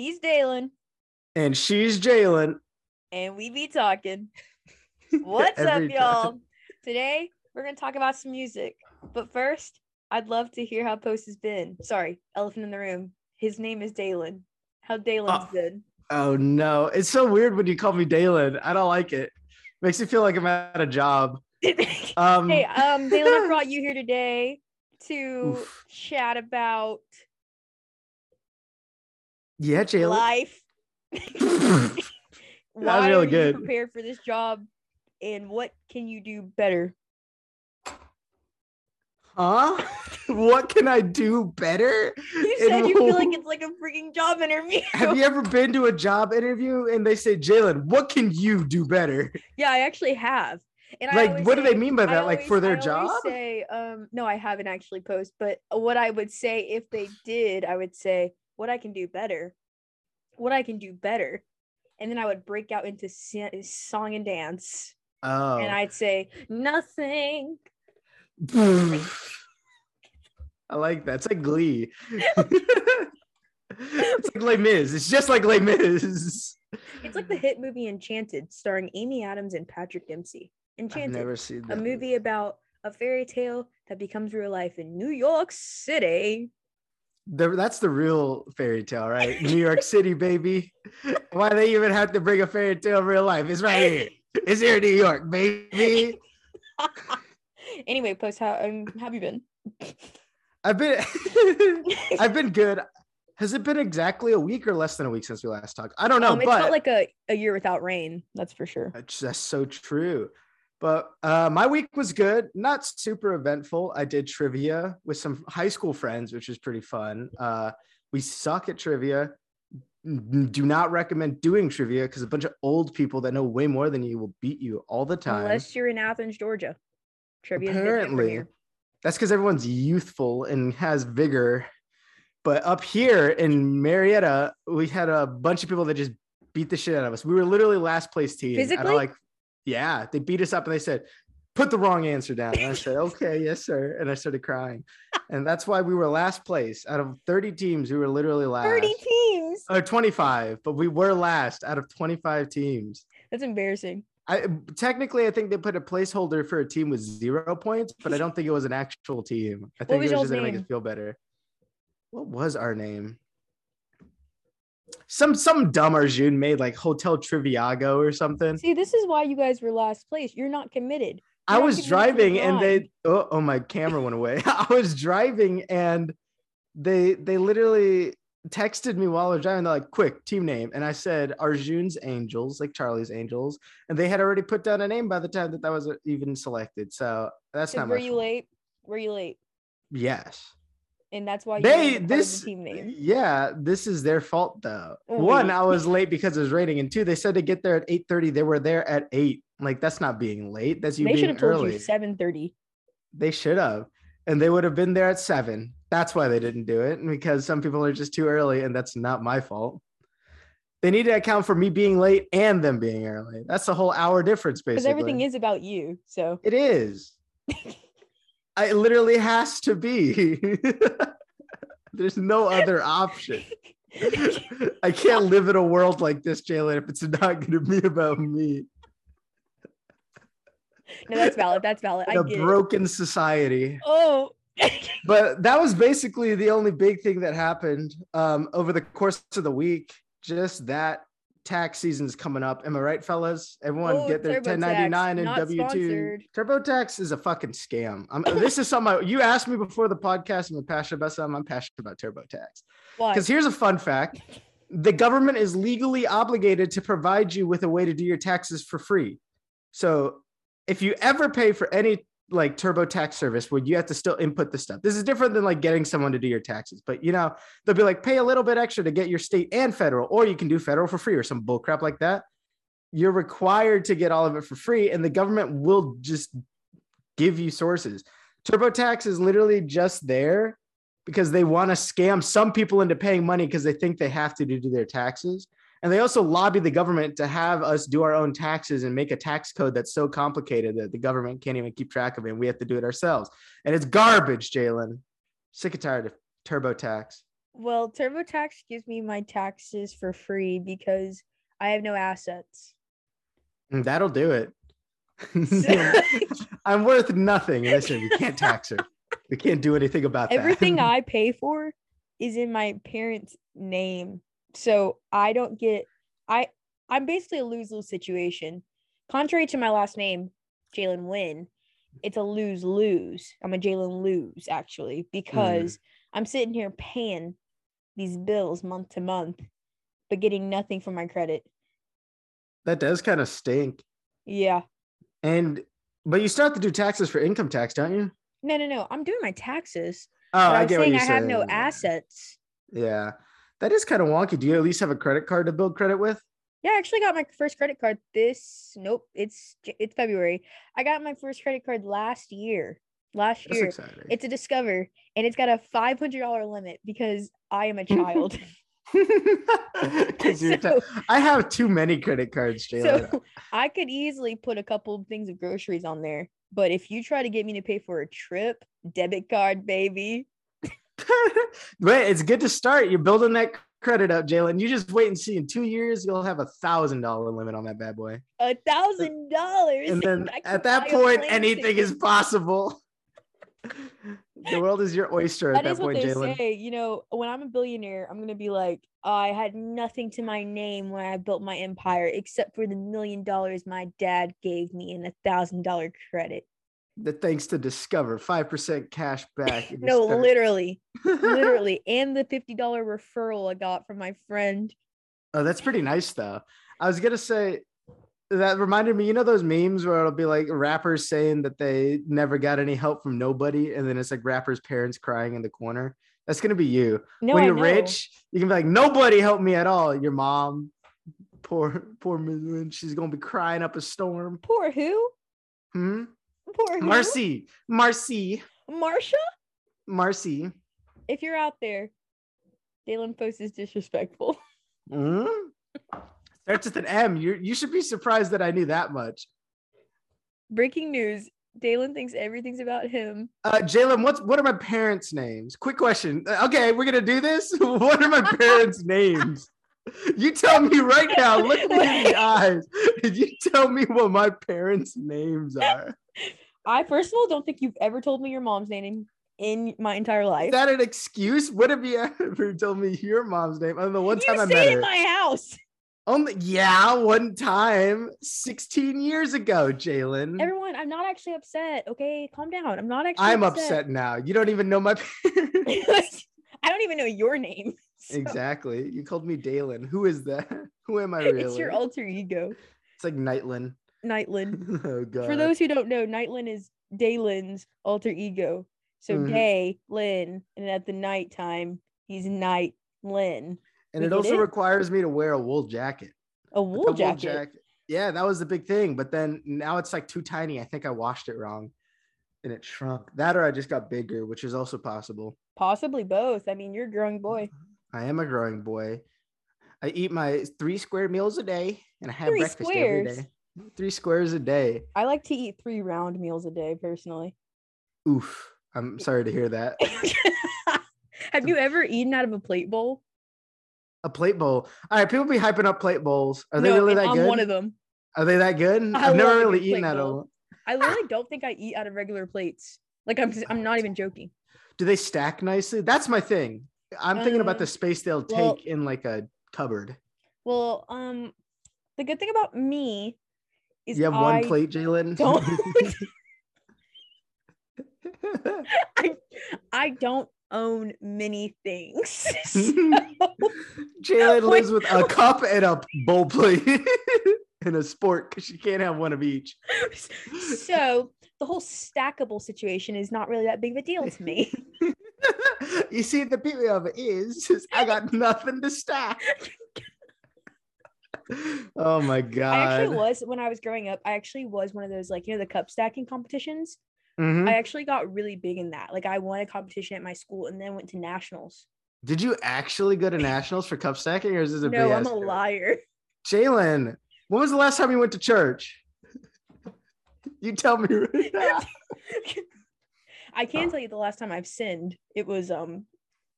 He's Dalen, And she's Jalen. and we be talking. What's up, y'all? time. Today we're gonna talk about some music, but first, I'd love to hear how Post has been. Sorry, elephant in the room. His name is Dalen. How Dalen's Oh. been? Oh no. It's so weird when you call me Dalen. I don't like it. Makes me feel like I'm at a job. Um hey, um, Dalen, I brought you here today to Oof. chat about Yeah, Jalen. life. Why really are you good. prepared for this job, and what can you do better? huh? what can I do better? You And said you feel like it's like a freaking job interview. Have you ever been to a job interview and they say, Jalen, what can you do better? yeah, I actually have. And Like, always what do they mean by that? Like for their job? Say, um, no, I haven't actually post, but what I would say if they did, I would say what I can do better, what I can do better, and then I would break out into song and dance, Oh. and I'd say nothing. I like that. It's like Glee. it's like Les Mis. It's just like Les Mis. It's like the hit movie Enchanted, starring Amy Adams and Patrick Dempsey. I've Enchanted, never seen a movie about a fairy tale that becomes real life in New York City. The- that's the real fairy tale, right? New York City, baby. Why they even have to bring a fairy tale in real life? It's right here. It's here in New York, baby. anyway, post how um, have you been? I've been I've been good. Has it been exactly a week or less than a week since we last talked? I don't know, um, it but felt like a, a year without rain. That's for sure. That's, that's so true. But uh, my week was good, not super eventful. I did trivia with some high school friends, which was pretty fun. Uh, we suck at trivia. Do not recommend doing trivia because a bunch of old people that know way more than you will beat you all the time. Unless you're in Athens, Georgia. Trivia is different from Apparently, that's because everyone's youthful and has vigor. But up here in Marietta, we had a bunch of people that just beat the shit out of us. We were literally last place team. Physically? like, yeah, they beat us up and they said, "Put the wrong answer down." And I said, "Okay, yes, sir." And I started crying, and that's why we were last place out of thirty teams. We were literally last. 30 teams. Or 25, but we were last out of 25 teams. That's embarrassing. I technically I think they put a placeholder for a team with zero points, but I don't think it was an actual team. I think it was just to make us feel better. What was our name? Some some dumb Arjun made like Hotel Triviago or something. See, this is why you guys were last place. You're not committed. I you're not was driving and they oh, oh my camera went away. I was driving and they they literally texted me while I was driving. They're like, quick, team name. And I said Arjun's Angels, like Charlie's Angels. And they had already put down a name by the time that that was even selected. So that's 'Cause not were you fault. late? Were you late? Yes. And that's why They weren't a part of this the team name. yeah, this is their fault though. Oh, One. I was late because it was raining, and two, they said to get there at 8:30. They were there at eight. Like that's not being late. That's you They should being have told early. you 7:30. They should have. And they would have been there at seven. That's why they didn't do it. Because some people are just too early, and that's not my fault. They need to account for me being late and them being early. That's a whole hour difference, Because basically. everything is about you. So It is. I it literally has to be. There's no other option. I can't live in a world like this, Jalen, if it's not going to be about me. no, that's valid. That's valid. In I a get it. broken society. Oh. but that was basically the only big thing that happened um, over the course of the week. Just that tax season's coming up. Am I right, fellas? Everyone Oh, get their TurboTax, 1099 and W 2. sponsored. TurboTax is a fucking scam. I'm, this is something I- you asked me before the podcast. I'm passionate about something. I'm passionate about TurboTax. Because here's a fun fact the government is legally obligated to provide you with a way to do your taxes for free. So if you ever pay for any like TurboTax service where you have to still input the stuff, this is different than like getting someone to do your taxes. But you know, they'll be like, pay a little bit extra to get your state and federal, or you can do federal for free or some bullcrap like that. You're required to get all of it for free, and the government will just give you sources. TurboTax is literally just there because they want to scam some people into paying money because they think they have to do their taxes. And they also lobby the government to have us do our own taxes and make a tax code that's so complicated that the government can't even keep track of it. And we have to do it ourselves. And it's garbage, Jalen. Sick and tired of TurboTax. Well, TurboTax gives me my taxes for free because I have no assets. Mm, That'll do it. I'm worth nothing. Listen, we can't tax her. We can't do anything about that. Everything I pay for is in my parents' name. So I don't get I I'm basically a lose-lose situation. Contrary to my last name, Jalen Wynn, it's a lose-lose. I'm a Jalen lose actually, because I'm sitting here paying these bills month to month, but getting nothing for my credit. that does kind of stink. Yeah. And but you still have to do taxes for income tax, don't you? No, no, no. I'm doing my taxes. Oh, I I'm get what saying you're I saying. have no assets. Yeah, that is kind of wonky. Do you at least have a credit card to build credit with? Yeah, I actually got my first credit card this. Nope, it's it's February. I got my first credit card last year. Last That's year, exciting. it's a Discover, and it's got a five hundred dollar limit because I am a child. 'Cause you're so, I have too many credit cards, Jalen. so I could easily put a couple of things of groceries on there. But if you try to get me to pay for a trip, debit card, baby, but it's good to start. You're building that credit up, Jalen. You just wait and see. In two years, you'll have a thousand dollar limit on that bad boy. a thousand dollars. And then at that point, anything is possible. the world is your oyster at That point, Jalen. You know, when I'm a billionaire, I'm gonna be like, I had nothing to my name when I built my empire, except for the million dollars my dad gave me and a thousand dollar credit. That thanks to Discover, five percent cash back. No, start- literally, literally, and the fifty dollar referral I got from my friend. Oh, that's pretty nice though. I was gonna say that reminded me, you know, those memes where it'll be like rappers saying that they never got any help from nobody, and then it's like rappers' parents crying in the corner. That's gonna be you. No, when you're rich, you can be like, nobody helped me at all. Your mom, poor, poor Ms. Lynn, she's gonna be crying up a storm. Poor who? Hmm? Poor who? Marcy, Marcy, Marsha. Marcy. If you're out there, Dalen Post is disrespectful. Hmm? Starts with an M. You you should be surprised that I knew that much. Breaking news: Dalen thinks everything's about him. Uh, Jalen, what's what are my parents' names? Quick question. Uh, Okay, we're gonna do this. what are my parents' names? You tell me right now. Look me in the eyes. Did you tell me what my parents' names are. I first of all don't think you've ever told me your mom's name in my entire life. Is that an excuse? When have you ever told me your mom's name? I don't know. One you time I say met in her. my house. Only yeah, one time, 16 years ago, Jalen. Everyone, I'm not actually upset. Okay, calm down. I'm not actually. I'm upset now. You don't even know my parents. I don't even know your name. So exactly. You called me Dalen. Who is that? Who am I really? It's your alter ego, It's like Nightlin. Nightlin. oh god. For those who don't know, Nightlin is Dalen's alter ego. So Mhm. day Lynn, and at the nighttime he's Night Lynn. and we it also it? requires me to wear a wool jacket. A Like wool jacket. Yeah, that was the big thing. But then now it's like too tiny. I think I washed it wrong and it shrunk. That or I just got bigger, which is also possible. Possibly both. I mean, you're a growing boy. I am a growing boy. I eat my three square meals a day and I have Three breakfast every squares? day. Three squares a day. I like to eat three round meals a day personally. Oof. I'm sorry to hear that. Have you ever eaten out of a plate bowl? A plate bowl. All right, people be hyping up plate bowls. Are they really that I'm good? one of them. Are they that good? I I've never really eaten out of. I literally don't think I eat out of regular plates. Like I'm I'm not even joking. Do they stack nicely? That's my thing. I'm thinking about the space they'll take well- in like a cupboard. Well, um the good thing about me is You have I one plate, Jalen. don't- I, I don't own many things. So- Jalen lives with a cup and a bowl plate and a sport because she can't have one of each. so the whole stackable situation is not really that big of a deal to me. you see, the beauty of it is, is I got nothing to stack. oh my god! I actually was when I was growing up. I actually was one of those like you know the cup stacking competitions. Mhm. I actually got really big in that. Like I won a competition at my school and then went to nationals. Did you actually go to nationals for cup stacking, or is this a No, I'm a joke? liar. Jalen, when was the last time you went to church? you tell me. right now. I can tell you the last time I've sinned. It was um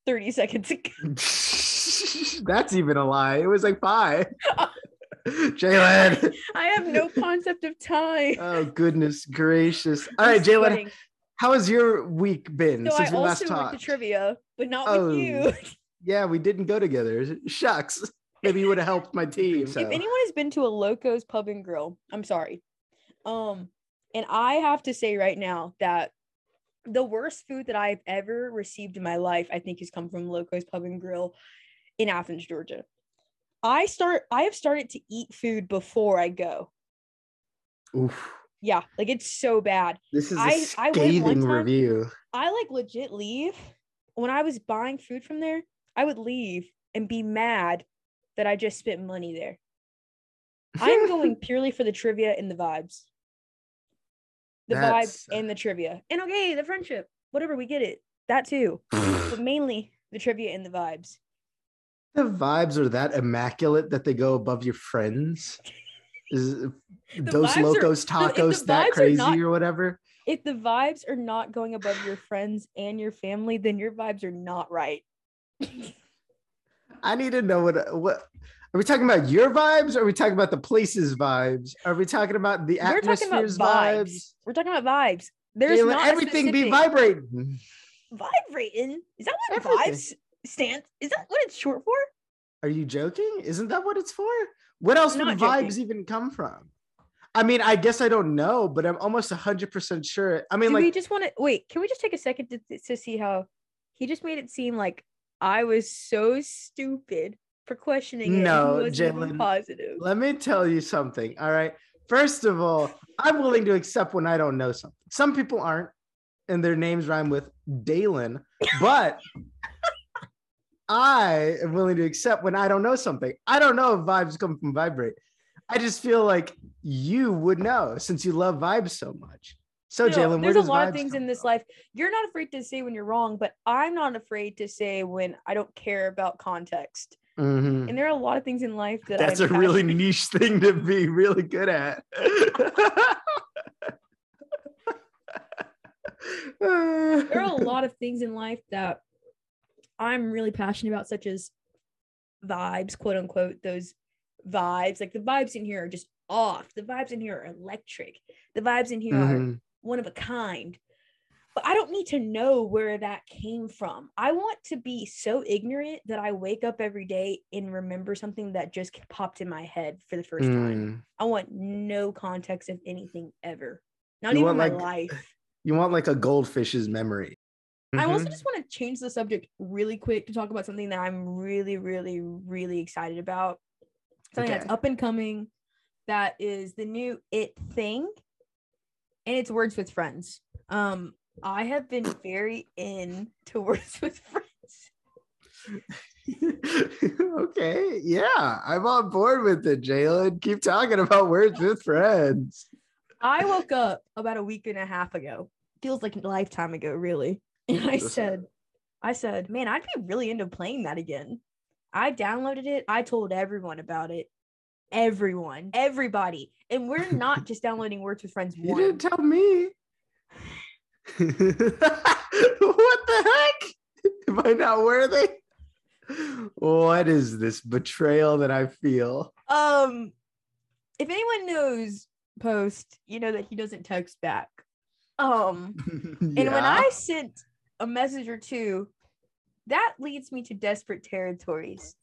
30 seconds ago. That's even a lie. It was like five. Jalen. I have no concept of time. Oh goodness gracious! All right, Jalen. How has your week been So I since we last also went talked? to trivia, but not Oh, with you. Yeah, we didn't go together. Shucks. Maybe you would have helped my team. So. If anyone has been to a Loco's Pub and Grill, I'm sorry. Um, and I have to say right now that the worst food that I've ever received in my life, I think, has come from Loco's Pub and Grill in Athens, Georgia. I start. I have started to eat food before I go. Oof. Yeah, like it's so bad. This is a I- I went time- review. I like legit leave when I was buying food from there. I would leave and be mad that I just spent money there. I'm going purely for the trivia and the vibes. The That's- vibes and the trivia. And okay, the friendship. Whatever, we get it. That too. But mainly the trivia and the vibes. the vibes are that immaculate that they go above your friends. Is Dos are- Locos the Tacos that crazy not- or whatever? If the vibes are not going above your friends and your family, then your vibes are not right. I need to know what what are we talking about your vibes? Or are we talking about the place's vibes? Are we talking about the We're talking about atmosphere's vibes. vibes? We're talking about vibes. There's not everything be vibrating. vibrating. Is that what Everything. vibes stand? Is that what it's short for? Are you joking? Isn't that what it's for? What else would Not vibes even come from? I mean, I guess I don't know, but I'm almost hundred percent sure. I mean, Do like we just want to wait? Can we just take a second to, to see how he just made it seem like I was so stupid for questioning it? No, wasn't even Jalen, positive. let me tell you something. All right. First of all, I'm willing to accept when I don't know something. Some people aren't, and their names rhyme with Dalen, but I am willing to accept when I don't know something. I don't know if vibes come from vibrate. I just feel like you would know since you love vibes so much. So, No, Jalen, there's a lot of things in this from? life. You're not afraid to say when you're wrong, but I'm not afraid to say when I don't care about context. Mhm. And there are a lot of things in life that That's I'm a really niche thing to be really good at. there are a lot of things in life that I'm really passionate about, such as vibes, quote unquote, those vibes. Like the vibes in here are just off. The vibes in here are electric. The vibes in here are Mhm. one of a kind. But I don't need to know where that came from. I want to be so ignorant that I wake up every day and remember something that just popped in my head for the first time. Mm. I want no context of anything ever. Not You even my like, life. You want like a goldfish's memory. I also Mhm. just want to change the subject really quick to talk about something that I'm really, really, really excited about. Something that's up and coming. That is the new It thing, and it's Words with Friends. Um, I have been very into Words with Friends. okay, yeah, I'm on board with it, Jalen. Keep talking about words with friends. I woke up about a week and a half ago. Feels like a lifetime ago, really. And I said, I said, man, I'd be really into playing that again. I downloaded it. I told everyone about it. Everyone, everybody. And we're not just downloading Words with Friends You didn't tell me. what the heck? Am I not worthy? What is this betrayal that I feel? Um, if anyone knows Post, you know that he doesn't text back. Um, and when I sent a message or two, that leads me to desperate territories.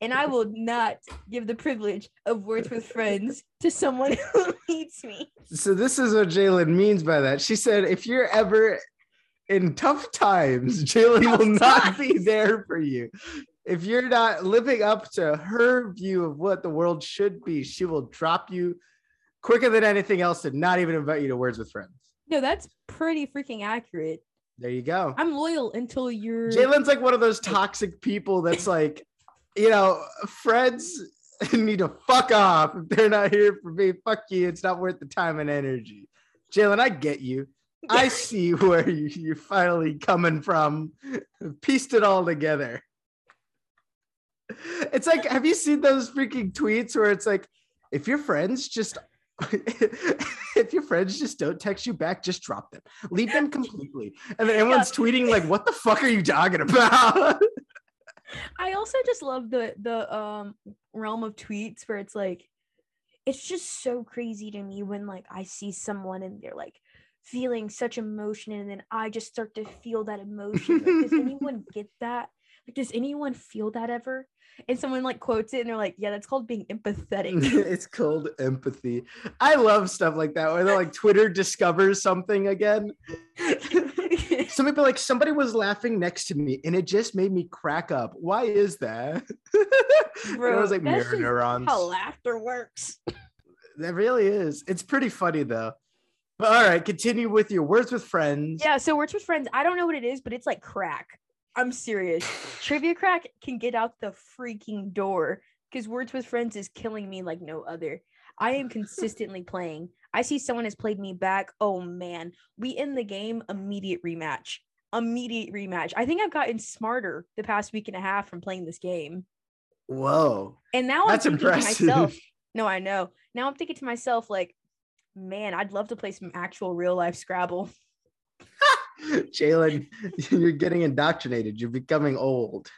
And I will not give the privilege of words with friends to someone who hates me. So this is what Jalen means by that. She said, if you're ever in tough times, Jalen will not be there for you. If you're not living up to her view of what the world should be, she will drop you quicker than anything else and not even invite you to Words with Friends. No, that's pretty freaking accurate. There you go. I'm loyal until you're. Jalen's like one of those toxic people that's like, you know, friends need to fuck off if they're not here for me. Fuck you. It's not worth the time and energy. Jalen, I get you. I see where you, you're finally coming from. Pieced it all together. It's like, have you seen those freaking tweets where it's like, if your friends just if your friends just don't text you back, just drop them. Leave them completely. And then everyone's tweeting like, what the fuck are you talking about? I also just love the the um realm of tweets where it's like it's just so crazy to me when like I see someone and they're like feeling such emotion and then I just start to feel that emotion. Like, does anyone get that? Like does anyone feel that ever? And someone like quotes it and they're like, yeah, that's called being empathetic. it's called empathy. I love stuff like that where they're like Twitter discovers something again. Some people like somebody was laughing next to me and it just made me crack up. Why is that? Bro, it was like mirror neurons. How laughter works. That really is. It's pretty funny though. But all right, continue with your words with friends. Yeah, so words with friends. I don't know what it is, but it's like crack. I'm serious. Trivia crack can get out the freaking door because words with friends is killing me like no other. I am consistently playing. I see someone has played me back. Oh man, we end the game immediate rematch. Immediate rematch. I think I've gotten smarter the past week and a half from playing this game. Whoa. And now That's I'm thinking impressive. to myself, no, I know. Now I'm thinking to myself, like, man, I'd love to play some actual real life Scrabble. Jalen, you're getting indoctrinated. You're becoming old.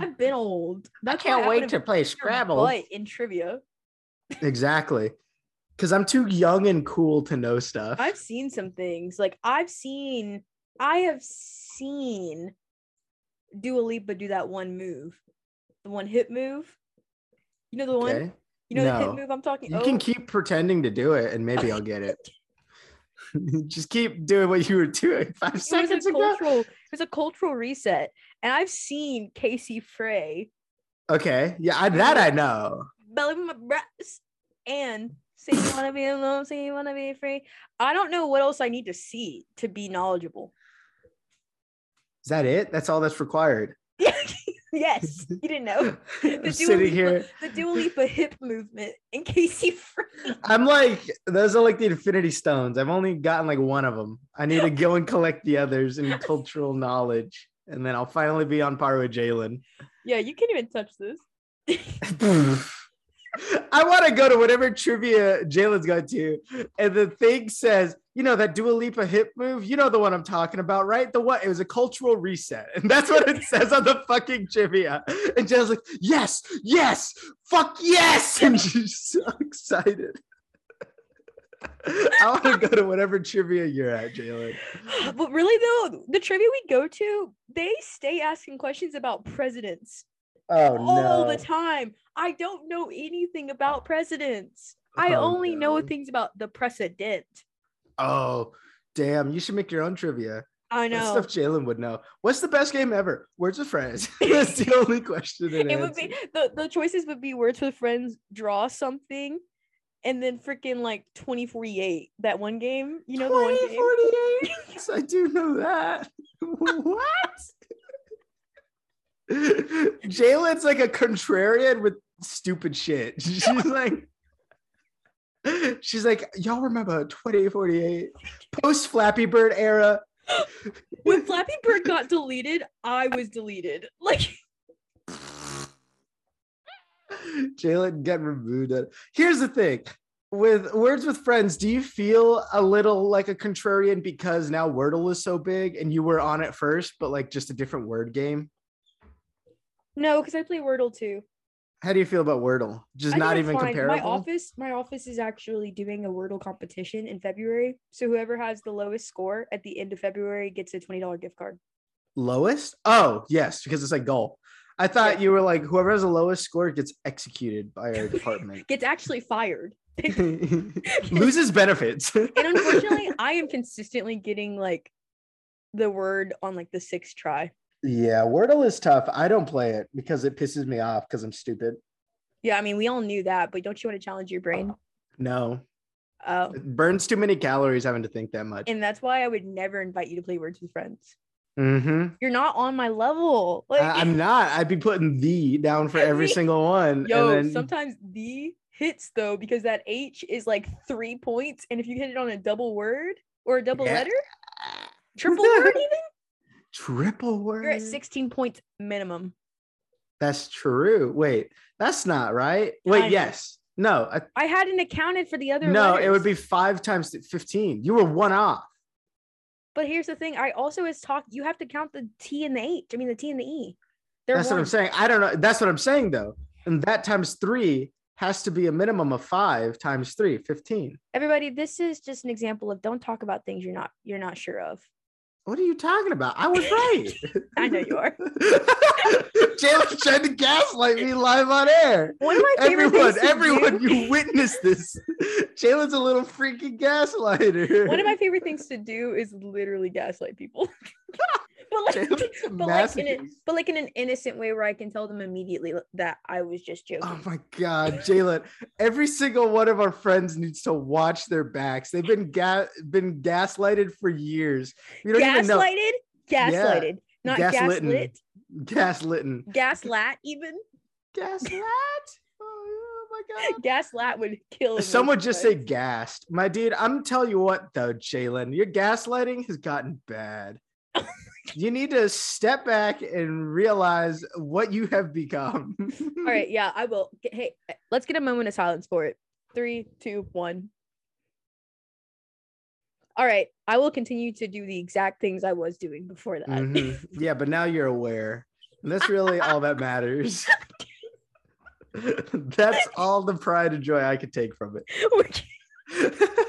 I've been old. That's why I would've play Scrabble. butt in trivia. Exactly. Because I'm too young and cool to know stuff. I've seen some things. Like I've seen, I have seen Dua Lipa do that one move, the one hip move. You know the one. You know the hip move I'm talking. You oh, can keep pretending to do it and maybe I'll get it. Just keep doing what you were doing five it was seconds a ago. cultural. It was a cultural reset, and I've seen Casey Frey Okay. Yeah, I, that I know. belly with my breasts and say you wanna be alone, say you wanna be free. I don't know what else I need to see to be knowledgeable. Is that it? That's all that's required. yes, you didn't know. I'm Dua sitting Lipa- here. the Dua Lipa hip movement and Casey Frey. I'm like, those are like the Infinity Stones. I've only gotten like one of them. I need to go and collect the others in cultural knowledge, and then I'll finally be on par with Jalen. Yeah, you can't even touch this. I want to go to whatever trivia Jalen's got to, and the thing says, you know, that Dua Lipa hip move. You know the one I'm talking about, right? The what? It was a cultural reset, and that's what it says on the fucking trivia. And Jalen's like, yes, yes, fuck yes, and she's so excited. I want to go to whatever trivia you're at, Jalen. but really though, the trivia we go to, they stay asking questions about presidents Oh all the time. I don't know anything about presidents. Oh, I Oh, only know things about the president. Oh, damn! You should make your own trivia. I know. stuff Jalen would know. What's the best game ever? Words with friends. That's the only question. It, It would be the, the choices would be words with friends, draw something, and then freaking like 2048. That one game. You know the 2048. Yes, I do know that. what? Jalen's like a contrarian with stupid shit. She's like, she's like, y'all remember 2048 post Flappy Bird era? When Flappy Bird got deleted, I was deleted. Like Jalen get removed. Here's the thing. With words with friends, do you feel a little like a contrarian because now Wordle is so big and you were on it first, but like just a different word game? no, because I play Wordle too. How do you feel about Wordle? Just I not even fine. comparable. My office, my office is actually doing a Wordle competition in February. So whoever has the lowest score at the end of February gets a twenty dollar gift card. Lowest? Oh, yes, because it's like goal. I thought Yeah. you were like whoever has the lowest score gets executed by our department. Gets actually fired. Loses benefits. And unfortunately, I am consistently getting like the word on like the sixth try. Yeah, Wordle is tough. I don't play it because it pisses me off because I'm stupid. Yeah, I mean we all knew that, but don't you want to challenge your brain? No, Oh, it burns too many calories having to think that much. and that's why I would never invite you to play Words with Friends. Mm-hmm. You're not on my level. Like I, am not. I'd be putting the down for every single one. Yo, and then, sometimes the hits though because that H is like three points, and if you hit it on a double word or a double Yeah. letter, triple word even, triple word. you're at 16 points minimum. That's true. Wait, that's not right. Wait, yes. No, I, I hadn't accounted for the other. no, it would be five times 15. You were one off. But here's the thing: I also is talk. You have to count the T and the H. I mean, the T and the E. They're That's what I'm saying. I don't know. That's what I'm saying though. And that times three has to be a minimum of five times three, 15. Everybody, this is just an example of don't talk about things you're not you're not sure of. What are you talking about? I was right. I know you are. Jalen's trying to gaslight me live on air. One of my favorite everyone, things everyone, do- you witnessed this. Jalen's a little freaking gaslighter. One of my favorite things to do is literally gaslight people. but like, Jalen's but like in a, but like in an innocent way where I can tell them immediately that I was just oh joking. Oh my god, Jalen! Every single one of our friends needs to watch their backs. They've been ga- been gaslighted for years. You don't even know gaslighted, gaslighted, not Gaslitten. gaslit, gaslitten. gaslat even. Gaslit? Oh, oh, my god. Gaslat would kill. Some would most just say gassed. My dude, I'm telling you what though, Jalen, your gaslighting has gotten bad. you need to step back and realize what you have become. All right, yeah, I will. Hey, let's get a moment of silence for it. Three, two, one. All right, I will continue to do the exact things I was doing before that. Mhm. Yeah, but now you're aware. And that's really all that matters. that's all the pride and joy I could take from Which- it.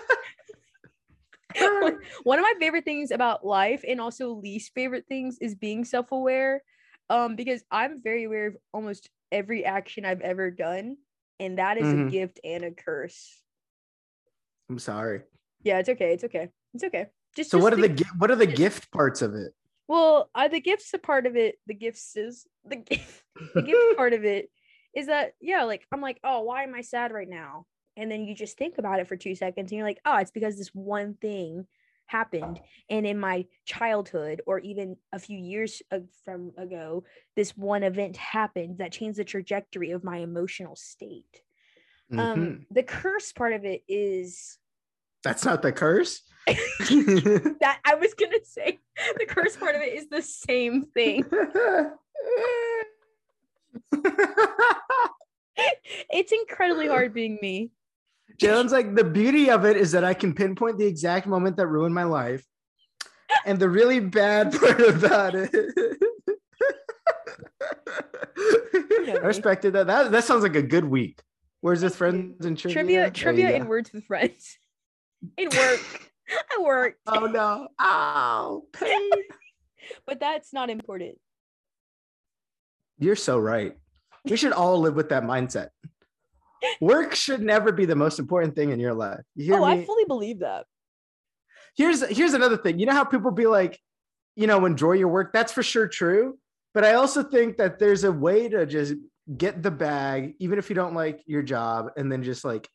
one of my favorite things about life and also least favorite things is being self-aware um because i'm very aware of almost every action i've ever done and that is Mhm. a gift and a curse I'm sorry. yeah it's okay it's okay it's okay just So just what are the what are the gift parts of it? well uh, the gifts a part of it the gifts is the gift the gift part of it is that yeah like i'm like oh why am i sad right now and then you just think about it for two seconds and you're like oh it's because this one thing happened and in my childhood or even a few years from ago this one event happened that changed the trajectory of my emotional state Mhm. um the curse part of it is That's not the curse. that i was gonna say the curse part of it is the same thing it's incredibly hard being me Jalen's like the beauty of it is that I can pinpoint the exact moment that ruined my life. And the really bad part about it. I respected that. That that sounds like a good week. Where's this friends and trivia? trivia There trivia and words with friends it worked i worked Oh no. Oh, Pain. but that's not important You're so right. We should all live with that mindset. Work should never be the most important thing in your life. You hear oh me? i fully believe that here's here's another thing. You know how people be like, you know, enjoy your work. That's for sure true. But I also think that there's a way to just get the bag, even if you don't like your job, and then just like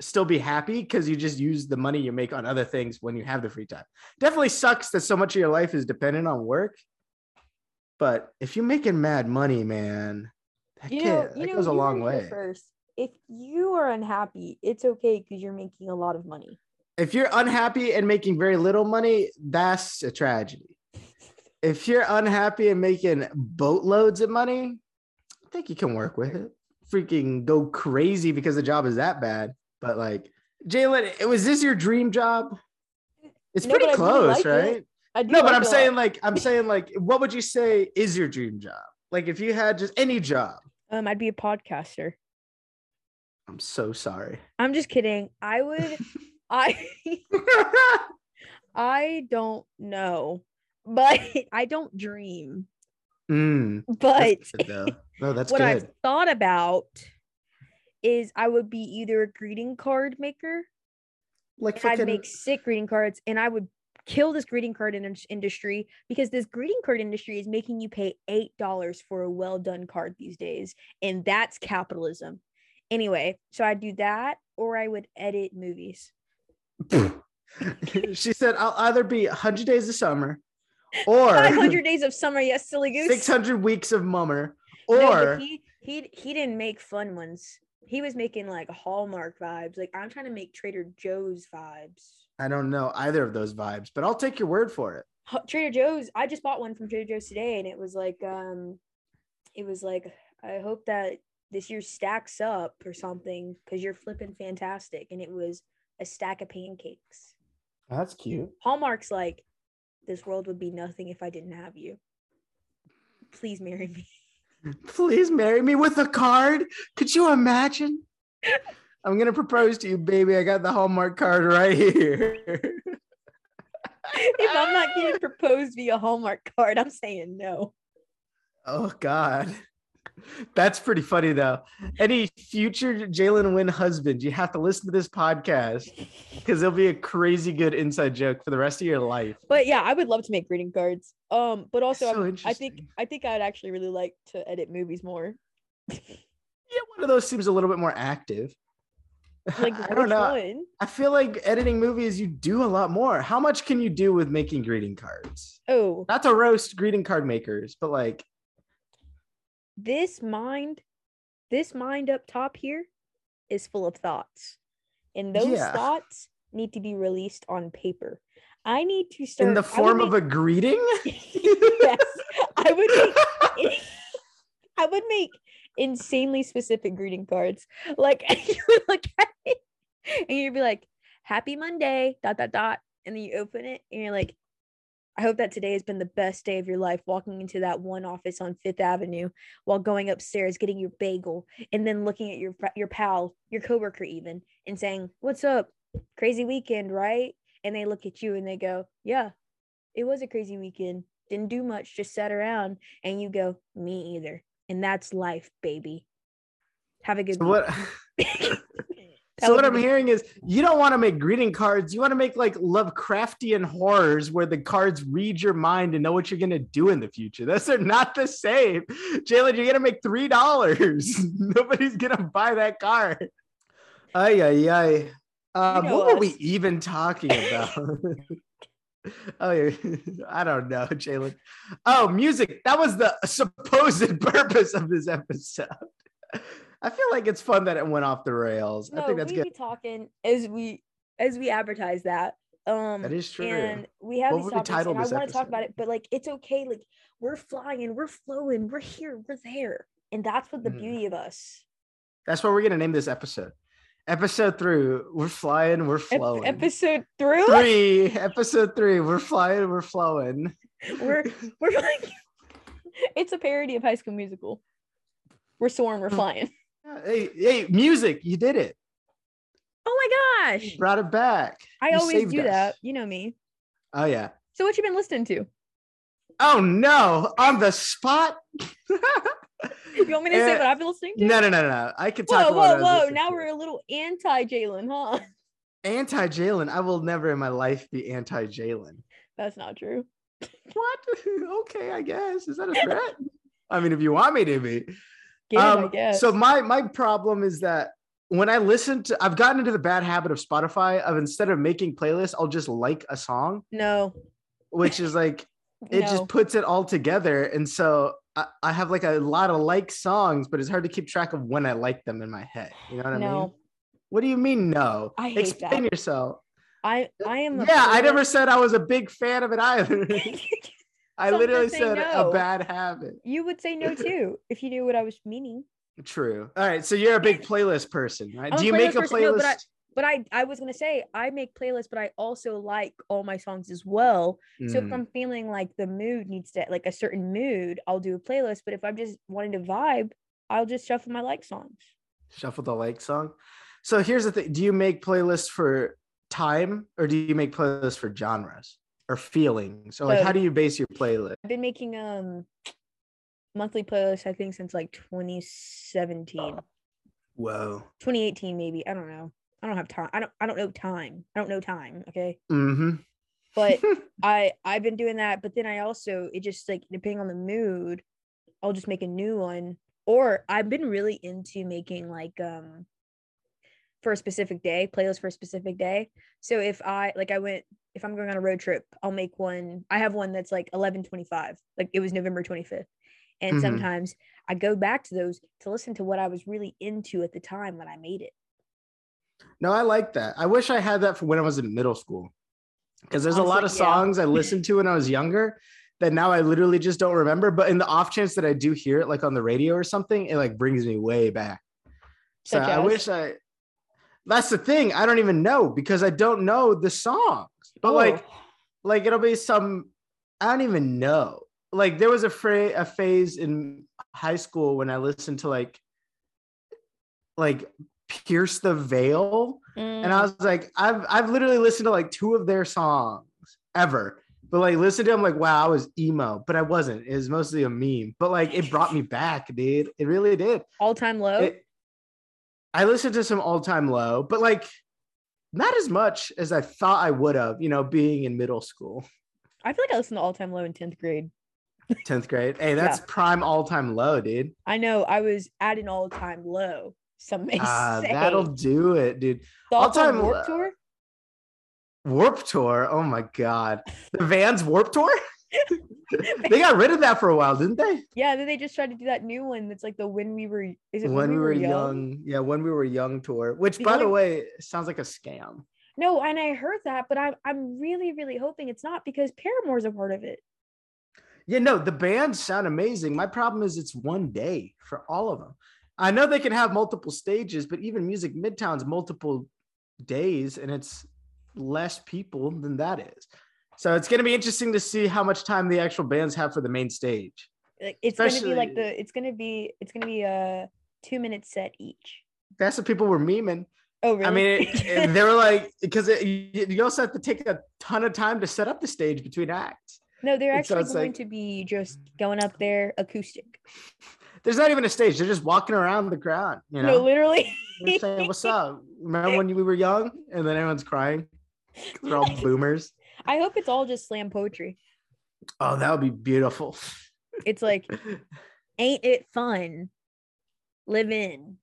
still be happy because you just use the money you make on other things when you have the free time. Definitely sucks that so much of your life is dependent on work. But if you're making mad money, man, that, you kid, that you know goes a long heard it here way. first if you are unhappy it's okay because you're making a lot of money if you're unhappy and making very little money, that's a tragedy. If you're unhappy and making boatloads of money, I think you can work with it. Freaking go crazy because the job is that bad. But like, Jalen, it was this your dream job? It's No, pretty but I really close, like right? I do No, but I'm it lot. saying like, I'm saying like, what would you say is your dream job? Like, if you had just any job, um i'd be a podcaster I'm so sorry. i'm just kidding i would i i don't know but i don't dream Mm, but that's good. No, that's what good. I've thought about is I would be either a greeting card maker like, and I'd make sick greeting cards and I would kill this greeting card in- industry because this greeting card industry is making you pay eight dollars for a well done card these days and that's capitalism anyway so i'd do that or i would edit movies she said, I'll either be 100 days of summer or 500 days of summer yes silly goose 600 weeks of mummer No, or he he he didn't make fun ones he was making like hallmark vibes like i'm trying to make trader joe's vibes I don't know either of those vibes, but I'll take your word for it. Trader Joe's. I just bought one from Trader Joe's today, and it was like, um, it was like, I hope that this year stacks up or something because you're flipping fantastic. And it was a stack of pancakes. That's cute. Hallmark's like, this world would be nothing if I didn't have you. Please marry me. Please marry me with a card. Could you imagine? I'm gonna propose to you, baby. I got the Hallmark card right here. if I'm not getting proposed via Hallmark card, I'm saying no. Oh God. That's pretty funny though. Any future Jalen Wynn husband, you have to listen to this podcast because it'll be a crazy good inside joke for the rest of your life. But yeah, I would love to make greeting cards. Um, but also So I think I think I'd actually really like to edit movies more. Yeah, one of those seems a little bit more active. Like I don't know. one? I feel like editing movies, you do a lot more. How much can you do with making greeting cards? Oh, Not to roast greeting card makers, but like, this mind, this mind up top here is full of thoughts. And those Yeah. thoughts need to be released on paper. I need to start in the form of a greeting. yes, I would make I would make insanely specific greeting cards. Like you would look at it and you'd be like, Happy Monday, dot dot dot. And then you open it and you're like, I hope that today has been the best day of your life walking into that one office on Fifth Avenue while going upstairs getting your bagel and then looking at your your pal, your coworker even, and saying, What's up? Crazy weekend, right? And they look at you and they go, Yeah, it was a crazy weekend. Didn't do much, just sat around. And you go, Me either. And that's life, baby. Have a good So what? So what I'm the- hearing is you don't want to make greeting cards. You want to make like Lovecraftian horrors where the cards read your mind and know what you're gonna do in the future. Those are not the same. Jalen, you're gonna make three dollars. Nobody's gonna buy that card. Ay ay ay. Um, know what were we even talking about? oh, yeah. I don't know, Jalen. Oh, music. That was the supposed purpose of this episode. I feel like it's fun that it went off the rails. I think that's we good. be talking as we as we advertise that. Um That is true. and we have What these topics and I want to talk about it, but like it's okay. Like we're flying, we're flowing, we're here, we're there. And that's what the Mm. beauty of us. That's what we're gonna name this episode. Episode three. We're flying. We're flowing. episode through three. Episode three. We're flying. We're flowing. we're we're like it's a parody of high school musical. We're soaring, Hmm. we're flying. Hey, hey, music! You did it. Oh my gosh. You brought it back. I You always do us. that. You know me. Oh yeah. So what you been listening to? Oh no! On the spot. You want me to say Eh, what I've been listening to? No, no, no, no. I could talk Whoa, about. what I whoa, whoa. Now to. we're a little anti Jalen, huh? anti Jalen. I will never in my life be anti Jalen. That's not true. What? okay, I guess. Is that a threat? I mean, if you want me to be. It, I Um, guess. So my my problem is that when I listen to, I've gotten into the bad habit of Spotify of instead of making playlists, I'll just like a song, no. which is like it no. just puts it all together, and so I, I have like a lot of like songs, but it's hard to keep track of when I like them in my head. You know what I mean? no. What do you mean no? I hate Explain that. yourself. I I am Yeah, I never said I was a big fan of it either. I literally said no. a bad habit. you would say no too if you knew what I was meaning. True. All right, so you're a big playlist person, right? Do you make a person, no, playlist? but I- But I I was gonna say I make playlists, but I also like all my songs as well. So if Mm. I'm feeling like the mood needs to like a certain mood, I'll do a playlist. But if I'm just wanting to vibe, I'll just shuffle my like songs. shuffle the like song. So here's the thing: Do you make playlists for time, or do you make playlists for genres or feelings? Or like, how do you base your playlist? I've been making um monthly playlists I think since like 2017. Whoa. 2018 maybe. I don't know. I don't have time. I don't I don't know time. I don't know time, okay? Mm-hmm. But I I've been doing that, but then I also it just like depending on the mood, I'll just make a new one. Or I've been really into making like um for a specific day, playlist for a specific day. So if I like I went if I'm going on a road trip, I'll make one. I have one that's like 1125. Like it was November 25th. And Mhm. sometimes I go back to those to listen to what I was really into at the time when I made it. no, I like that. I wish I had that for when I was in middle school, because there's a lot of Honestly, yeah. songs I listened to when I was younger that now I literally just don't remember. But in the off chance that I do hear it, like on the radio or something, it like brings me way back. So Such I as? wish I. That's the thing. I don't even know because I don't know the songs. But like, Oh, like it'll be some. I don't even know. like there was a fra- a phase in high school when I listened to like like Pierce the Veil, and I Mm. was like, I've I've literally listened to like two of their songs ever. But like listen to them like wow, I was emo, but I wasn't. It was mostly a meme. But like it brought me back, dude. It really did. all time low. It- I listened to some all time low, but like not as much as I thought I would have, you know, being in middle school, I feel like I listened to all time low in 10th grade. 10th grade. Hey, that's prime all time low, dude. I know I was at an all time low. Some may Ah, say. that'll do it, dude. All-time warp low. Tour? Warped Tour. Oh my God. The Vans Warped Tour? they got rid of that for a while, didn't they? Yeah, then they just tried to do that new one that's like the when we were is it When, we were young. Yeah, when we were young tour, which The by the way sounds like a scam. No, and I heard that, but I'm I'm really, really hoping it's not because Paramore's a part of it. Yeah, no, the bands sound amazing. My problem is it's one day for all of them. I know they can have multiple stages, but even Music Midtown's multiple days and it's less people than that is. So it's going to be interesting to see how much time the actual bands have for the main stage. Like it's gonna be like the it's gonna be it's gonna be a two minute set each. That's what people were memeing. Oh really? I mean, it, it- they were like, because you also have to take a ton of time to set up the stage between acts. no, they're so actually it's going like- to be just going up there acoustic. There's not even a stage. They're just walking around the crowd, you No, literally. They're saying, what's up? Remember when we were young? And then everyone's crying. They're all boomers. I hope it's all just slam poetry. Oh, that would be beautiful. It's like, ain't it fun living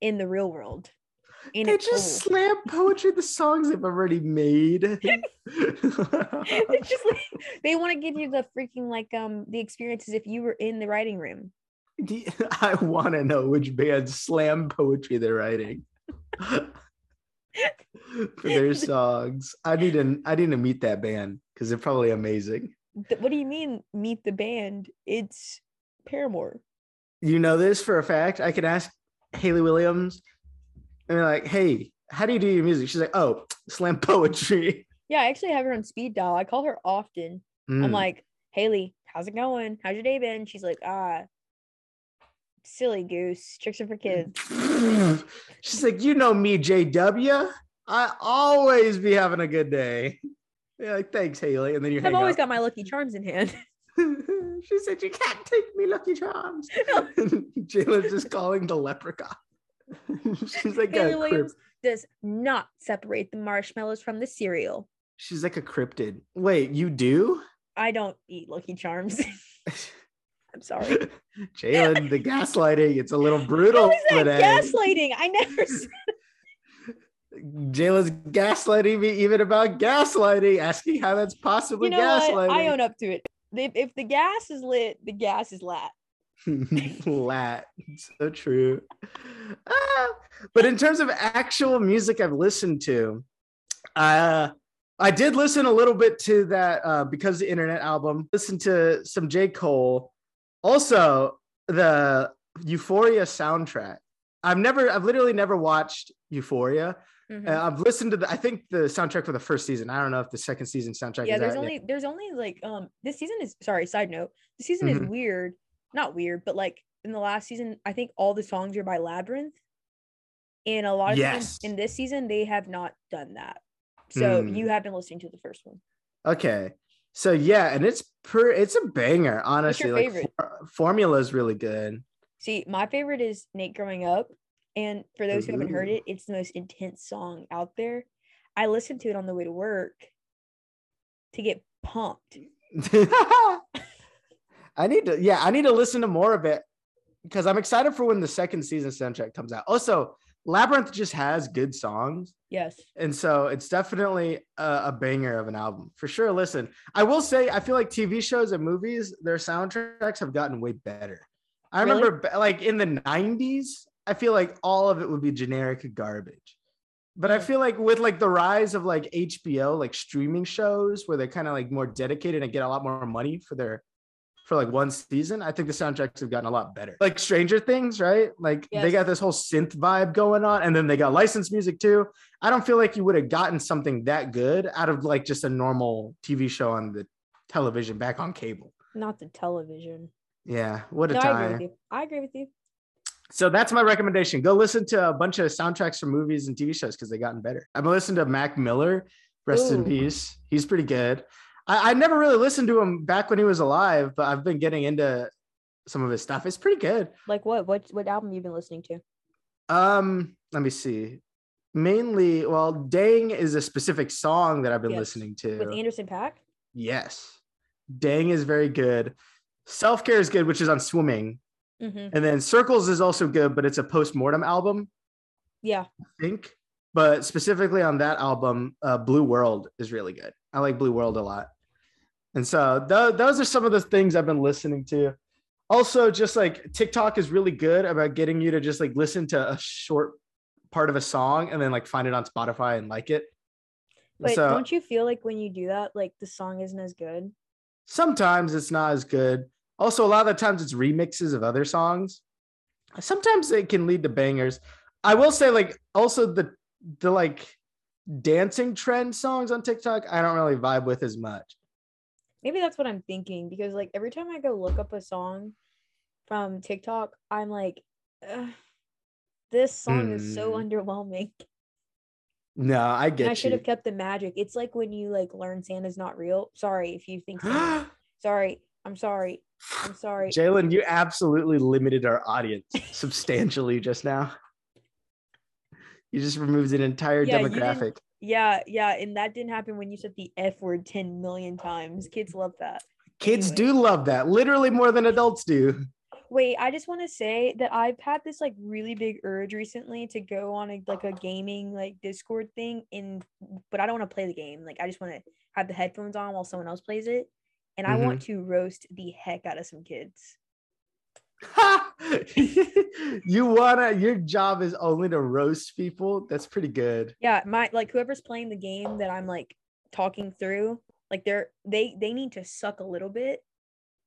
in the real world? Ain't They just cool? slam poetry the songs they've already made. it's just like they want to give you the freaking like um the experiences if you were in the writing room. You- I want to know which band slam poetry they're writing for their songs. I need to I need to meet that band because they're probably amazing. What do you mean meet the band? It's Paramore. You know this for a fact. I can ask Hayley Williams and they're like, hey, how do you do your music? She's like, oh, slam poetry. Yeah, I actually have her on speed dial. I call her often. I'm Mm. like, Hayley, how's it going? How's your day been? She's like, ah, silly goose. Tricks are for kids. She's like, you know me, JW. I always be having a good day. Yeah, like, thanks, Hayley. And then you hang I've always up. got my lucky charms in hand. she said, you can't take me, Lucky Charms. Jayla's just calling the leprechaun. She's like Hayley a Williams crypt- does not separate the marshmallows from the cereal. she's like a cryptid. Wait, you do? I don't eat Lucky Charms. I'm sorry. Jalen, the gaslighting, it's a little brutal is that today. gaslighting? I never said Jalen's gaslighting me even about gaslighting, asking how that's possibly you know what? I own up to it. If, if the gas is lit, the gas is lat. Lat. So true. Ah, but in terms of actual music I've listened to, uh, I did listen a little bit to that uh, because the internet album. Listen to some J. Cole. Also, the Euphoria soundtrack. I've never, I've literally never watched Euphoria. Mhm. Uh, I've listened to the, I think the soundtrack for the first season. I don't know if the second season soundtrack yeah, is there's yet. only there's only like um this season is sorry, side note. The season is Mhm. weird. Not weird, but like in the last season, I think all the songs are by Labrinth. And a lot of Yes. in this season, they have not done that. So Hmm. you have been listening to the first one. Okay. So yeah, and it's per it's a banger, honestly. Like for- formula is really good. See, my favorite is Nate growing up. And for those who haven't heard it, it's the most intense song out there. I listened to it on the way to work to get pumped. I need to yeah, I need to listen to more of it because I'm excited for when the second season soundtrack comes out. Also, Labrinth just has good songs. Yes. And so it's definitely a, a banger of an album for sure. Listen, I will say, I feel like TV shows and movies, their soundtracks have gotten way better. I Really? remember like in the 90s, I feel like all of it would be generic garbage. But I feel like with like the rise of like HBO, like streaming shows where they're kind of like more dedicated and get a lot more money for their for like one season, I think the soundtracks have gotten a lot better. Like Stranger Things, right? Like they got this whole synth vibe going on, and then they got licensed music too. I don't feel like you would have gotten something that good out of like just a normal TV show on the television back on cable. Not the television. Yeah, what a No, I agree with time. you. I agree with you. So that's my recommendation. Go listen to a bunch of soundtracks from movies and TV shows because they've gotten better. I've listening to Mac Miller, rest in peace. He's pretty good. I, I never really listened to him back when he was alive, but I've been getting into some of his stuff. It's pretty good. Like what? What what album you been listening to? Um, let me see. Mainly, well, Dang is a specific song that I've been Yes. listening to. With Anderson Paak? yes. Dang is very good. Self Care is good, which is on swimming. Mm-hmm. And then Circles is also good, but it's a post-mortem album, Yeah. I think. But specifically on that album, uh, Blue World is really good. I like Blue World a lot. And so th- those are some of the things I've been listening to. Also, just like TikTok is really good about getting you to just like listen to a short part of a song and then like find it on Spotify and like it. But so don't you feel like when you do that, like the song isn't as good? sometimes it's not as good. Also, a lot of the times it's remixes of other songs. Sometimes it can lead to bangers. I will say, like, also the the like dancing trend songs on TikTok, I don't really vibe with as much. Maybe that's what I'm thinking because like every time I go look up a song from TikTok, I'm like, this song is so Hmm. underwhelming. No, I And get I should have kept the magic. It's like when you like learn Santa's not real. Sorry if you think Santa- sorry. I'm sorry. I'm sorry. Jalen, you absolutely limited our audience substantially just now. You just removed an entire Yeah, demographic. Yeah, yeah, and that didn't happen when you said the F word 10 million times. Kids love that. Kids anyway. do love that, literally more than adults do. Wait, I just want to say that I've had this like really big urge recently to go on a like a gaming like Discord thing in but I don't want to play the game. Like I just want to have the headphones on while someone else plays it. And I mm-hmm. want to roast the heck out of some kids. you wanna your job is only to roast people that's pretty good Yeah, my like whoever's playing the game that I'm like talking through, like they're they they need to suck a little bit.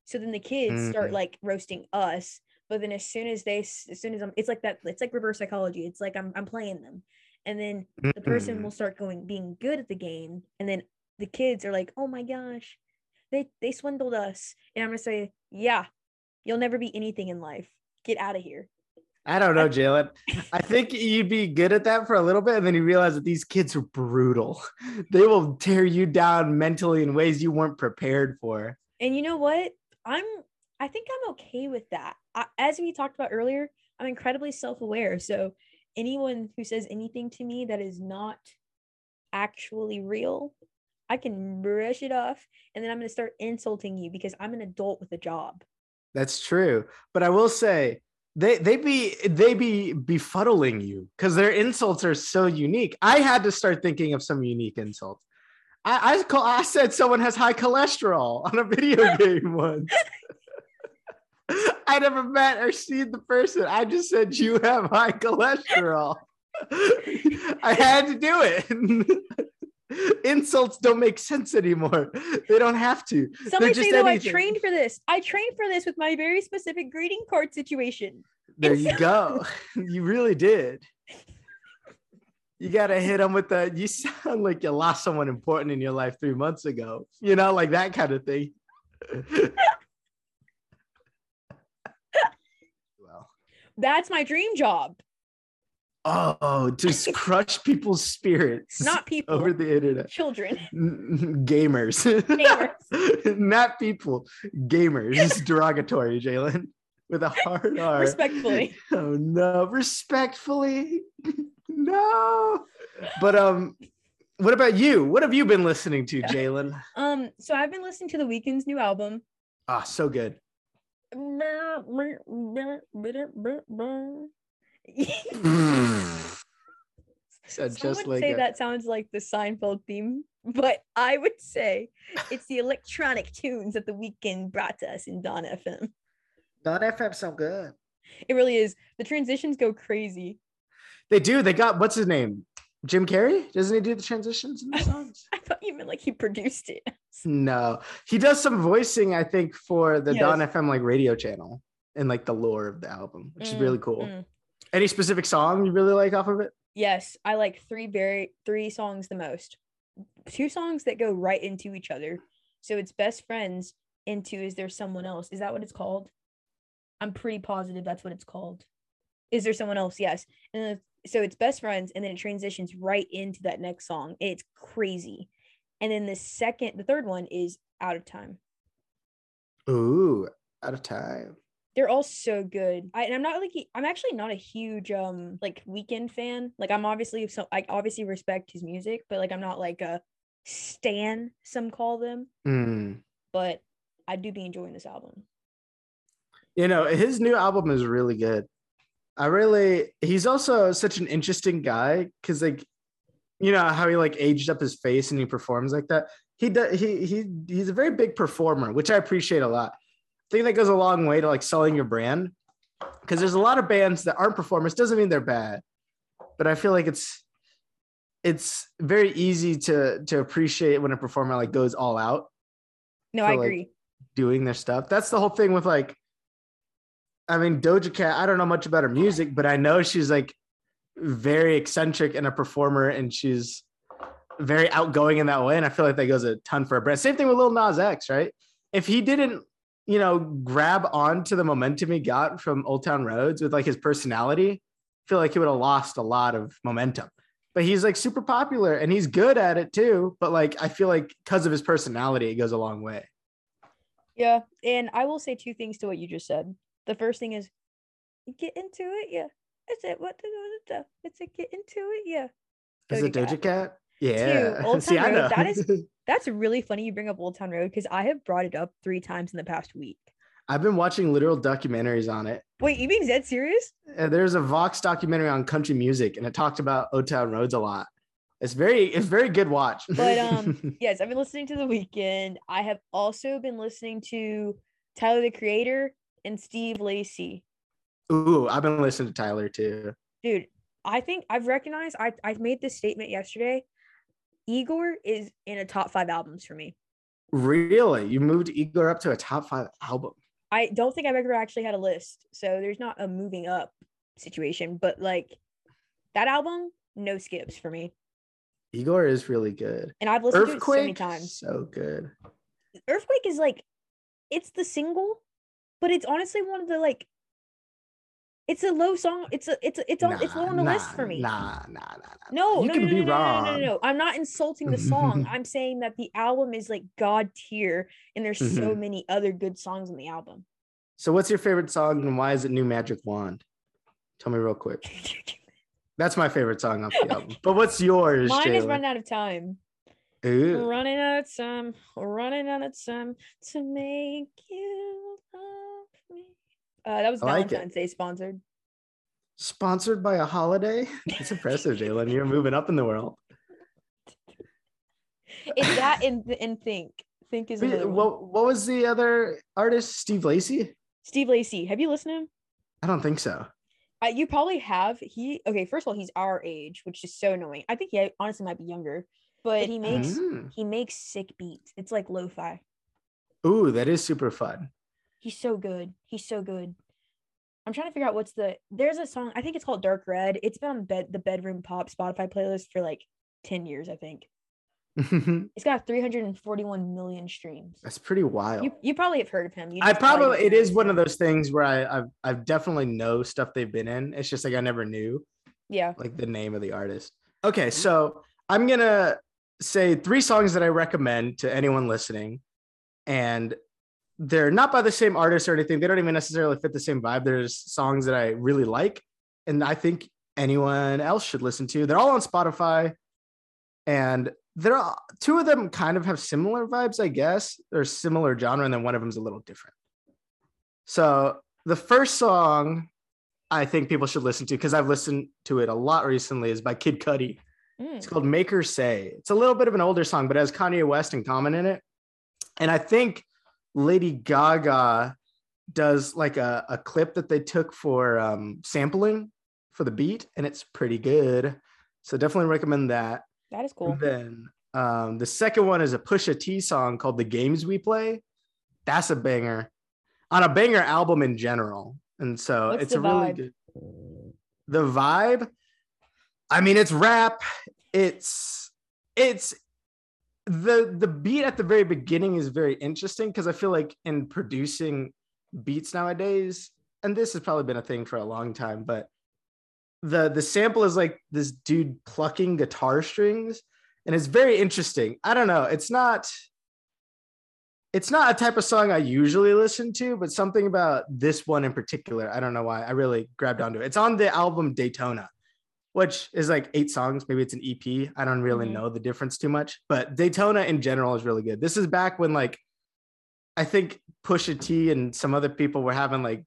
So then the kids start Mhm. like roasting us, but then as soon as they as soon as I'm it's like that it's like reverse psychology. It's like I'm I'm playing them. And then the person Mm. will start going being good at the game and then the kids are like, "Oh my gosh. They they swindled us." And I'm going to say, "Yeah. You'll never be anything in life. Get out of here." i don't know jalen i think you'd be good at that for a little bit and then you realize that these kids are brutal they will tear you down mentally in ways you weren't prepared for And you know what? I'm I think I'm okay with that. I, as we talked about earlier, I'm incredibly self-aware. So anyone who says anything to me that is not actually real, I can brush it off and then I'm going to start insulting you because I'm an adult with a job. That's true but i will say they they be they be befuddling you because their insults are so unique i had to start thinking of some unique insults I, I call I said someone has high cholesterol on a video game once. I never met or seen the person. I just said you have high cholesterol. I had to do it. Insults don't make sense anymore. They don't have to. Somebody just say though I trained for this. I trained for this with my very specific greeting card situation. There you go. You really did. You gotta hit them with the. You sound like you lost someone important in your life three months ago. You know, like that kind of thing. well, That's my dream job. Oh, just crush people's spirits. Not people, over the internet. children. Gamers. Gamers. Not people. Gamers. Derogatory, Jalen. With a hard R. Respectfully. Oh no, respectfully. no. But um, what about you? What have you been listening to, Jalen? Um, so I've been listening to the Weeknd's new album. Ah, so good. Said Some just would like say a- that sounds like the Seinfeld theme, but I would say it's the electronic tunes that the Weeknd brought to us in Dawn FM. Dawn FM so good. It really is. The transitions go crazy. They do. They got what's his name? Jim Carrey? Doesn't he do the transitions in the songs? I thought you meant like he produced it. no, he does some voicing. I think for the Dawn FM like radio channel and like the lore of the album, which is Mm, really cool. mm. Any specific song you really like off of it? Yes, I like three very three songs the most. Two songs that go right into each other. So it's Best Friends into Is There Someone Else? Is that what it's called? I'm pretty positive that's what it's called. Is There Someone Else? Yes. And then, so it's Best Friends, and then it transitions right into that next song. It's crazy. And then the second, the third one is Out of Time. Ooh, out of time. They're all so good. I, and I'm not like I'm actually not a huge um like Weeknd fan. Like I'm obviously so I obviously respect his music, but like I'm not like a stan. Some call them. Mm. But I do be enjoying this album. You know, his new album is really good. I really he's also such an interesting guy because like you know how he like aged up his face and he performs like that. He does he he he's a very big performer, which I appreciate a lot. I think that goes a long way to like selling your brand. Because there's a lot of bands that aren't performers, doesn't mean they're bad. But I feel like it's it's very easy to to appreciate when a performer like goes all out No, For, I like, agree. doing their stuff. That's the whole thing with like, I mean, Doja Cat. I don't know much about her music, but I know she's like very eccentric and a performer, and she's very outgoing in that way. And I feel like that goes a ton for a brand. Same thing with Lil Nas X, right? If he didn't, you know, grab onto the momentum he got from Old Town Roads with like his personality, I feel like he would have lost a lot of momentum. But he's like super popular and he's good at it too. But like, I feel like because of his personality, it goes a long way. Yeah, and I will say two things to what you just said. The first thing is get into it, yeah. That's it. What the what the- It's a get into it, yeah. Is it Doja Doja Cat? Yeah. Old See, Town I know. Road, that is- That's really funny you bring up Old Town Road because I have brought it up three times in the past week. I've been watching literal documentaries on it. Wait, you being dead serious? Uh, There's a Vox documentary on country music, and it talked about Old Town Roads a lot. It's very, it's very good watch. But um, yes, I've been listening to The Weeknd. I have also been listening to Tyler the Creator and Steve Lacy. ooh, I've been listening to Tyler too. Dude, I think I've recognized I I made this statement yesterday. Igor is in a top five albums for me. Really, you moved Igor up to a top five album. I don't think I've ever actually had a list, so there's not a moving up situation. But like that album, no skips for me. Igor is really good. And I've listened Earthquake, to it so many times. so good. Earthquake is like, it's the single, but it's honestly one of the like. It's a low song. It's a it's a, it's on it's low on the nah, list for me. Nah, nah, nah, nah. No, you no, can no, be no, no, wrong. No, no, no, no. I'm not insulting the song. I'm saying that the album is like god tier, and there's so Mhm. many other good songs on the album. So, what's your favorite song, and why is it New Magic Wand? Tell me real quick. That's my favorite song off the album. But what's yours, Mine is Jayla? running out of time. Ooh. Running out of time. Running out of time to make you. Uh, that was like. Valentine's Day sponsored. Sponsored by a holiday? It's impressive, Jalen. You're moving up in the world. It's that and and think. Think is another one. What, what was the other artist? Steve Lacy? Steve Lacy. Have you listened to him? I don't think so. Uh, you probably have. He okay. First of all, he's our age, which is so annoying. I think he honestly might be younger, but he makes Mm. he makes sick beats. It's like lo-fi. Ooh, that is super fun. He's so good. He's so good. I'm trying to figure out what's the. There's a song. I think it's called Dark Red. It's been on bed the bedroom pop Spotify playlist for like ten years. I think it's got 341 million streams. That's pretty wild. You you probably have heard of him. I probably it is don't it know is his one of those things where I I've, I've definitely know stuff they've been in. It's just like I never knew Yeah. like the name of the artist. Okay, so I'm gonna say three songs that I recommend to anyone listening, and they're not by the same artist or anything. They don't even necessarily fit the same vibe. There's songs that I really like, and I think anyone else should listen to. They're all on Spotify, and they're all, two of them kind of have similar vibes, I guess, or similar genre, and then one of them's a little different. So the first song I think people should listen to because I've listened to it a lot recently is by Kid Cudi. Mm. It's called Make Her Say. It's a little bit of an older song, but it has Kanye West and Common in it. And I think Lady Gaga does like a, a clip that they took for um, sampling for the beat, and it's pretty good. So definitely recommend that. That is cool. And then um, the second one is a Pusha T song called "The Games We Play." That's a banger on a banger album in general, and so What's it's a really good. The vibe, I mean, it's rap. It's it's the the beat at the very beginning is very interesting because I feel like in producing beats nowadays, and this has probably been a thing for a long time, but the the sample is like this dude plucking guitar strings, and it's very interesting. I don't know. It's not it's not a type of song I usually listen to, but something about this one in particular, I don't know why I really grabbed onto it. It's on the album Daytona, which is like eight songs. Maybe it's an EP. I don't really Mhm. know the difference too much, but Daytona in general is really good. This is back when like I think Pusha T and some other people were having like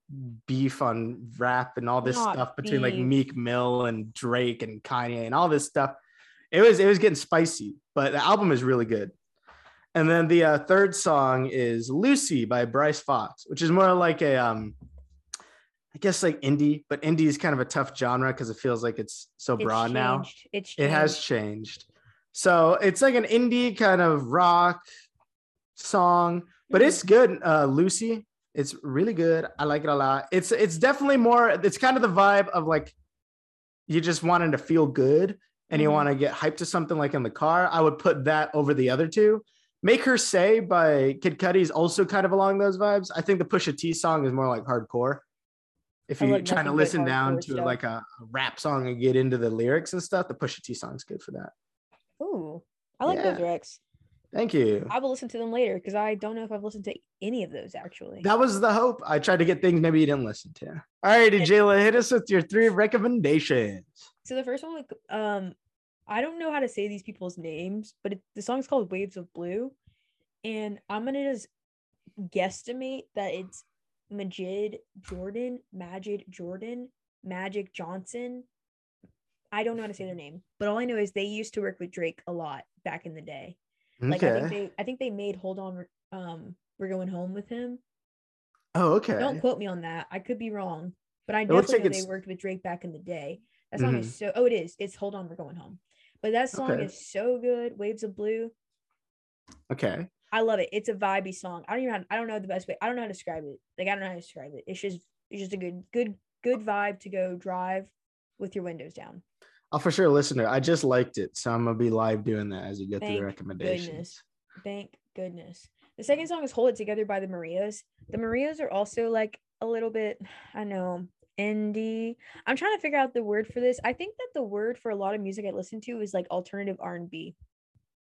beef on rap and all this Not stuff between like. Meek Mill and Drake and Kanye and all this stuff. It was it was getting spicy, but the album is really good. And then the uh, third song is Lucy by Bryce Fox, which is more like a um I guess like indie, but indie is kind of a tough genre because it feels like it's so It's broad now. changed. It's It has changed. So it's like an indie kind of rock song, but Mhm. it's good. Uh, Lucy, it's really good. I like it a lot. It's it's definitely more. It's kind of the vibe of like you just wanting to feel good and you Mhm. want to get hyped to something like in the car. I would put that over the other two. Make Her Say by Kid Cudi is also kind of along those vibes. I think the Pusha T song is more like hardcore. If you're like trying to listen down to stuff. like a, rap song and get into the lyrics and stuff, the Pusha T song's good for that. Ooh, I like those Yeah. Rex. Thank you. I will listen to them later because I don't know if I've listened to any of those actually. That was the hope. I tried to get things maybe you didn't listen to. All righty, Jayla, hit us with your three recommendations. So the first one, like, um, I don't know how to say these people's names, but it, the song's called "Waves of Blue," and I'm gonna just guesstimate that it's Majid Jordan, Majid Jordan, Magic Johnson. I don't know how to say their name, but all I know is they used to work with Drake a lot back in the day. Like I think they, I think they made "Hold On," We're- um, we're going home with him. Oh, okay. Don't quote me on that. I could be wrong, but I definitely like know they worked with Drake back in the day. That song Mhm. is so. Oh, it is. It's "Hold On, We're Going Home," but that song Okay. is so good. Waves of Blue. Okay. I love it. It's a vibey song. I don't even. How, I don't know the best way. I don't know how to describe it. Like I don't know how to describe it. It's just. It's just a good, good, good vibe to go drive with your windows down. I'll for sure listen to it. I just liked it. So I'm gonna be live doing that as you go through the recommendations. goodness. Thank goodness. The second song is Hold It Together by the Marias. The Marias are also like a little bit, I know, indie. I'm trying to figure out the word for this. I think that the word for a lot of music I listen to is like alternative R&B.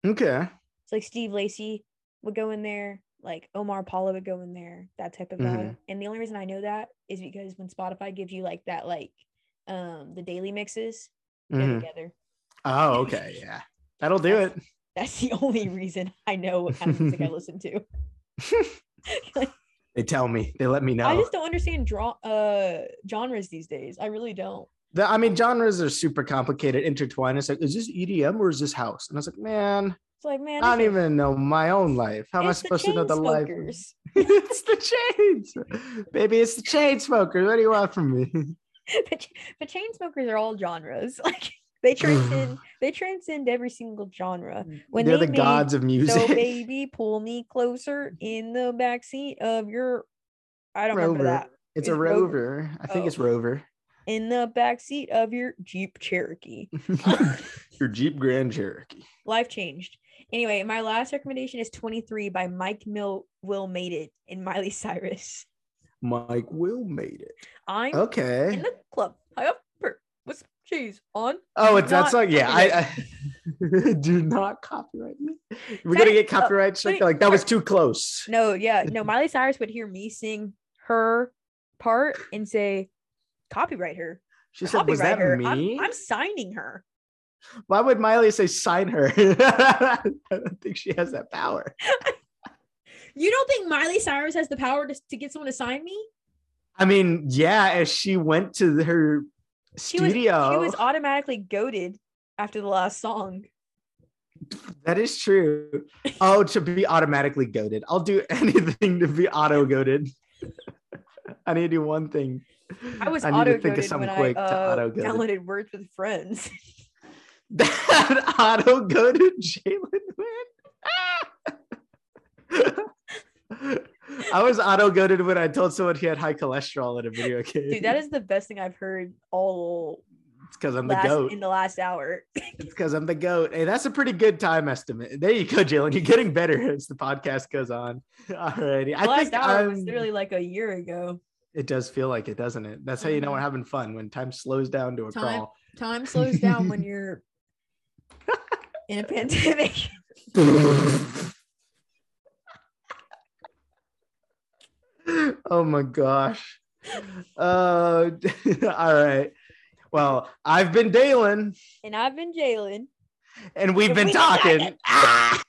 Okay. It's like Steve Lacy would go in there, like Omar Apollo would go in there, that type of vibe. Mhm. And the only reason I know that is because when Spotify gives you like that, like um the daily mixes, Mhm. together. Oh, okay. Yeah. That'll do it. That's the only reason I know what kind of music I listen to. They tell me. They let me know. I just don't understand draw uh genres these days. I really don't. The- I mean, genres are super complicated, intertwined. It's like, is this EDM or is this house? And I was like, man, It's like man, I don't even know my own life. How am I supposed to know the life? of- Chainsmokers. it's the chains, baby. It's the Chainsmokers. What do you want from me? but, but Chainsmokers are all genres. Like they transcend they transcend every single genre. Mm, when They're they the made gods of music. So baby, pull me closer in the backseat of your I don't remember Rover. that. It's a Rover. rover. I think Oh. it's rover. In the backseat of your Jeep Cherokee. Your Jeep Grand Cherokee. Life changed. Anyway, my last recommendation is 23 by Mike Mill Will Made It and Miley Cyrus. Mike Will made it. I'm Okay. in the club. High up with cheese on. Oh, it's that not song. Yeah, I. I do not copyright me. We're That gonna get copyright it- Like that was too close. No, yeah, no. Miley Cyrus would hear me sing her part and say, "Copyright her." She said, "Was that her. me?" I'm, I'm signing her. Why would Miley say sign her? I don't think she has that power. You don't think Miley Cyrus has the power to, to get someone to sign me? I mean, yeah, as she went to her She was studio, she was automatically goaded after the last song. that is true. Oh, to be automatically goaded. I'll do anything to be auto goaded. I need to do one thing. I was need auto to think of goaded something when quick I to uh, auto goad. downloaded Words with Friends. That auto goaded Jalen win. I was auto goaded when I told someone he had high cholesterol in a video game. Dude, that is the best thing I've heard all It's because I'm the last goat. in the last hour. It's because I'm the goat. Hey, that's a pretty good time estimate. There you go, Jalen. You're getting better as the podcast goes on. Alrighty. The I last hour was I'm- literally like a year ago. it does feel like it, doesn't it? That's how you know we're Mhm. having fun when time slows down to a Time. crawl. Time slows down when you're in a pandemic. oh my gosh. Uh, all right. Well, I've been Dalen, And I've been Jalen. and we've And been talking. talking. Ah!